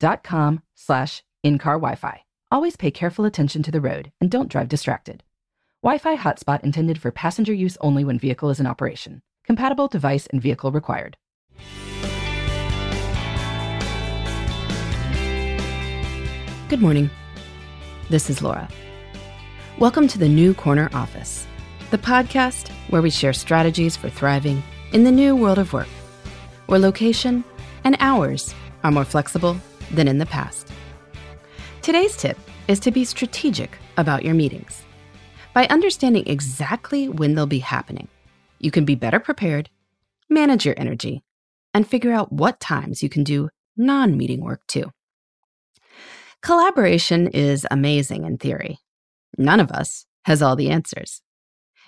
att.com slash in-car Wi-Fi. Always pay careful attention to the road and don't drive distracted. Wi-Fi hotspot intended for passenger use only when vehicle is in operation. Compatible device and vehicle required. Good morning. This is Laura. Welcome to the New Corner Office, the podcast where we share strategies for thriving in the new world of work, where location and hours are more flexible than in the past. Today's tip is to be strategic about your meetings. By understanding exactly when they'll be happening, you can be better prepared, manage your energy, and figure out what times you can do non meeting work too. Collaboration is amazing in theory. None of us has all the answers.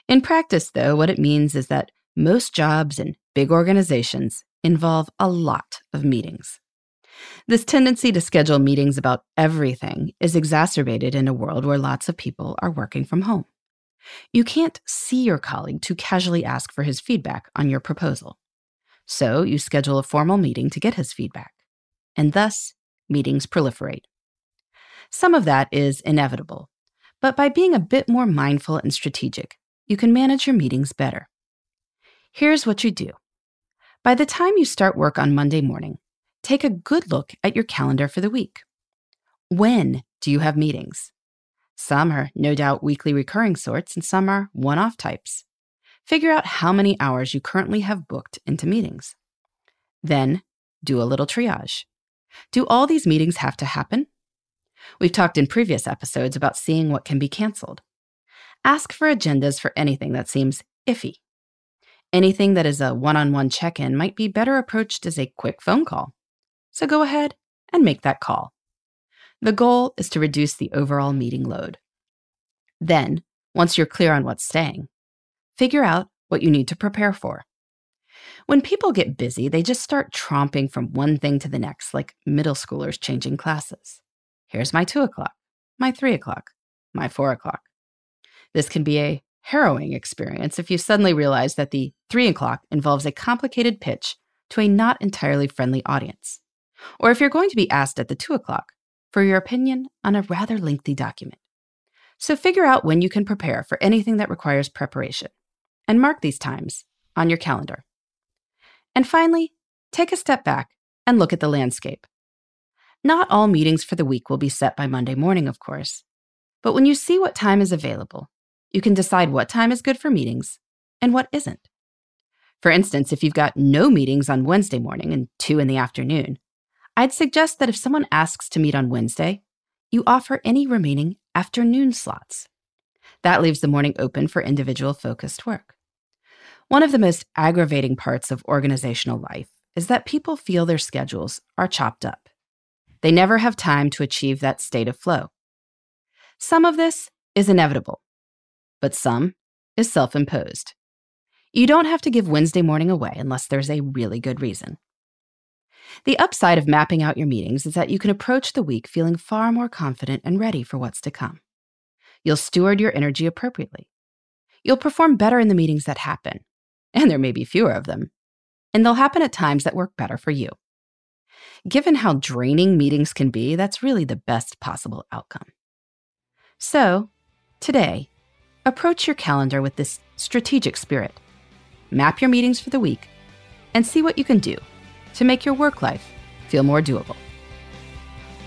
In practice, though, what it means is that most jobs in big organizations involve a lot of meetings. This tendency to schedule meetings about everything is exacerbated in a world where lots of people are working from home. You can't see your colleague to casually ask for his feedback on your proposal. So you schedule a formal meeting to get his feedback. And thus, meetings proliferate. Some of that is inevitable, but by being a bit more mindful and strategic, you can manage your meetings better. Here's what you do. By the time you start work on Monday morning, take a good look at your calendar for the week. When do you have meetings? Some are no doubt weekly recurring sorts, and some are one off types. Figure out how many hours you currently have booked into meetings. Then do a little triage. Do all these meetings have to happen? We've talked in previous episodes about seeing what can be canceled. Ask for agendas for anything that seems iffy. Anything that is a one on one check in might be better approached as a quick phone call. So go ahead and make that call. The goal is to reduce the overall meeting load. Then, once you're clear on what's staying, figure out what you need to prepare for. When people get busy, they just start tromping from one thing to the next, like middle schoolers changing classes. Here's my two o'clock, my three o'clock, my four o'clock. This can be a harrowing experience if you suddenly realize that the three o'clock involves a complicated pitch to a not entirely friendly audience, or if you're going to be asked at the two o'clock for your opinion on a rather lengthy document. So figure out when you can prepare for anything that requires preparation and mark these times on your calendar. And finally, take a step back and look at the landscape. Not all meetings for the week will be set by Monday morning, of course. But when you see what time is available, you can decide what time is good for meetings and what isn't. For instance, if you've got no meetings on Wednesday morning and two in the afternoon, I'd suggest that if someone asks to meet on Wednesday, you offer any remaining afternoon slots. That leaves the morning open for individual focused work. One of the most aggravating parts of organizational life is that people feel their schedules are chopped up. They never have time to achieve that state of flow. Some of this is inevitable, but some is self imposed. You don't have to give Wednesday morning away unless there's a really good reason. The upside of mapping out your meetings is that you can approach the week feeling far more confident and ready for what's to come. You'll steward your energy appropriately. You'll perform better in the meetings that happen, and there may be fewer of them, and they'll happen at times that work better for you. Given how draining meetings can be, that's really the best possible outcome. So, today, approach your calendar with this strategic spirit. Map your meetings for the week and see what you can do to make your work life feel more doable.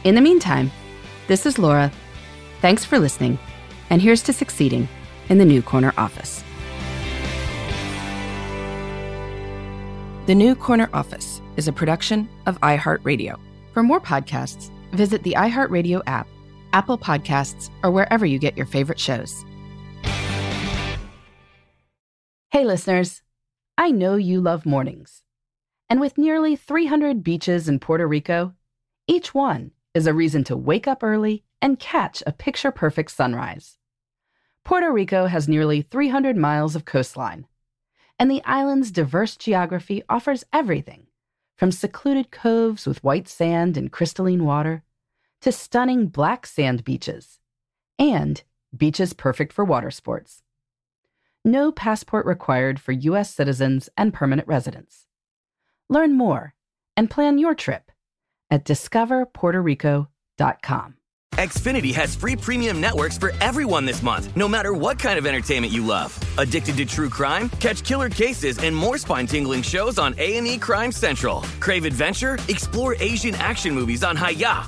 In the meantime, this is Laura. Thanks for listening, and here's to succeeding in the New Corner office. The New Corner Office is a production of iHeartRadio. For more podcasts, visit the iHeartRadio app, Apple Podcasts, or wherever you get your favorite shows. Hey, listeners. I know you love mornings. And with nearly 300 beaches in Puerto Rico, each one is a reason to wake up early and catch a picture perfect sunrise. Puerto Rico has nearly 300 miles of coastline, and the island's diverse geography offers everything from secluded coves with white sand and crystalline water to stunning black sand beaches and beaches perfect for water sports. No passport required for U.S. citizens and permanent residents. Learn more and plan your trip at discoverpuertorico.com. Xfinity has free premium networks for everyone this month, no matter what kind of entertainment you love. Addicted to true crime? Catch killer cases and more spine-tingling shows on A&E Crime Central. Crave adventure? Explore Asian action movies on Hi-YAH.